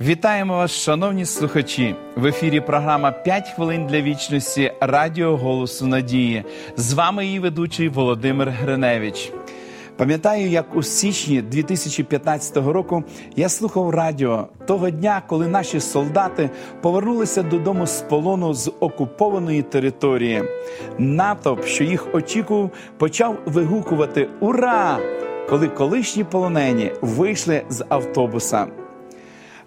Вітаємо вас, шановні слухачі! В ефірі програма «5 хвилин для вічності Радіо Голосу Надії. З вами її ведучий Володимир Гриневич. Пам'ятаю, як у січні 2015 року я слухав радіо того дня, коли наші солдати повернулися додому з полону з окупованої території. Натовп, що їх очікував, почав вигукувати Ура! коли колишні полонені вийшли з автобуса.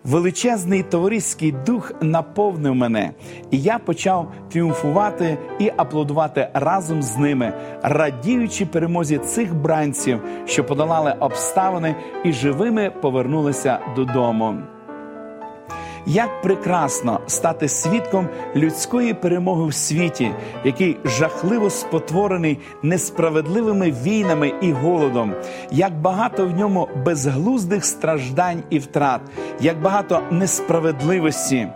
Величезний товариський дух наповнив мене, і я почав тріумфувати і аплодувати разом з ними, радіючи перемозі цих бранців, що подолали обставини і живими повернулися додому. Як прекрасно стати свідком людської перемоги в світі, який жахливо спотворений несправедливими війнами і голодом, як багато в ньому безглуздих страждань і втрат, як багато несправедливості.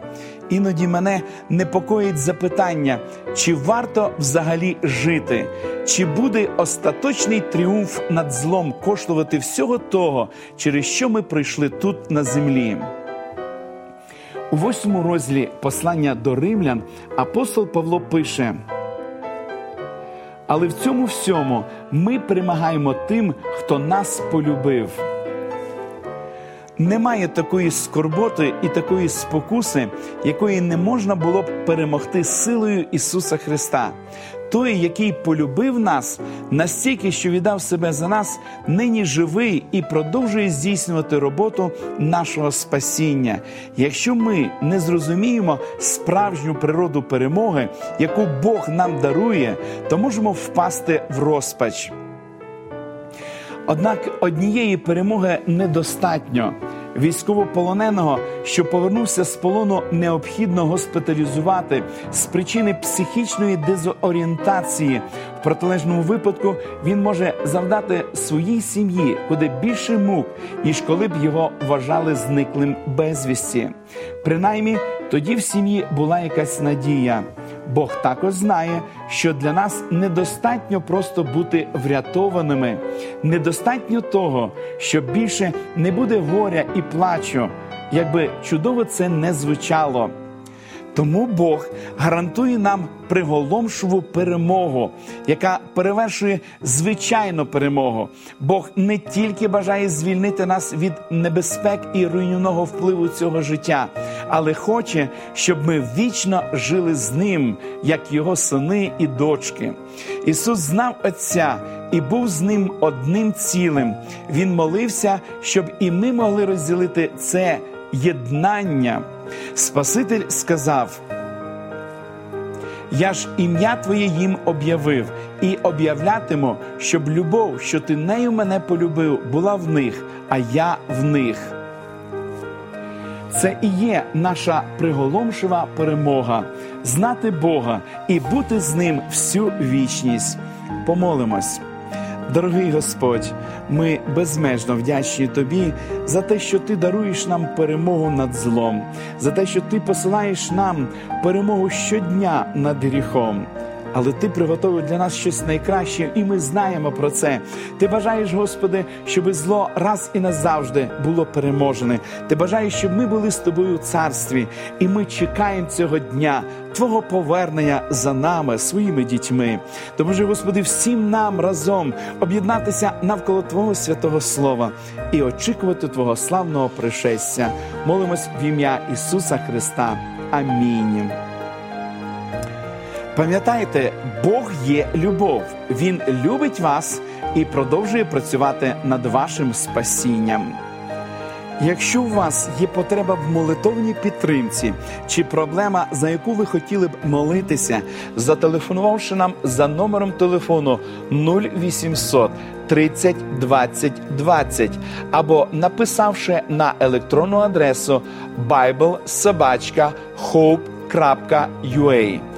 Іноді мене непокоїть запитання, чи варто взагалі жити, чи буде остаточний тріумф над злом коштувати всього того, через що ми прийшли тут на землі. У восьмому розділі послання до римлян апостол Павло пише. Але в цьому всьому ми перемагаємо тим, хто нас полюбив. Немає такої скорботи і такої спокуси, якої не можна було б перемогти силою Ісуса Христа. Той, який полюбив нас настільки, що віддав себе за нас, нині живий і продовжує здійснювати роботу нашого спасіння. Якщо ми не зрозуміємо справжню природу перемоги, яку Бог нам дарує, то можемо впасти в розпач. Однак однієї перемоги недостатньо. Військовополоненого, що повернувся з полону, необхідно госпіталізувати з причини психічної дезорієнтації. В протилежному випадку він може завдати своїй сім'ї куди більше мук, ніж коли б його вважали зниклим безвісті. Принаймні, тоді в сім'ї була якась надія. Бог також знає, що для нас недостатньо просто бути врятованими, недостатньо того, що більше не буде горя і плачу, якби чудово це не звучало. Тому Бог гарантує нам приголомшову перемогу, яка перевершує звичайну перемогу. Бог не тільки бажає звільнити нас від небезпек і руйнівного впливу цього життя, але хоче, щоб ми вічно жили з ним, як його сини і дочки. Ісус знав Отця і був з ним одним цілим. Він молився, щоб і ми могли розділити це єднання. Спаситель сказав: Я ж ім'я Твоє їм об'явив і об'являтиму, щоб любов, що ти нею мене полюбив, була в них, а я в них. Це і є наша приголомшива перемога знати Бога і бути з ним всю вічність. Помолимось. Дорогий Господь, ми безмежно вдячні Тобі за те, що Ти даруєш нам перемогу над злом, за те, що Ти посилаєш нам перемогу щодня над гріхом але ти приготовив для нас щось найкраще, і ми знаємо про це. Ти бажаєш, Господи, щоб зло раз і назавжди було переможене. Ти бажаєш, щоб ми були з тобою в царстві, і ми чекаємо цього дня, Твого повернення за нами, своїми дітьми. Допоможи, Господи, всім нам разом об'єднатися навколо Твого святого Слова і очікувати Твого славного пришестя. Молимось в ім'я Ісуса Христа. Амінь. Пам'ятайте, Бог є любов, Він любить вас і продовжує працювати над вашим спасінням. Якщо у вас є потреба в молитовній підтримці чи проблема, за яку ви хотіли б молитися, зателефонувавши нам за номером телефону 0800 30 20 20 або написавши на електронну адресу biblesobachka.hope.ua.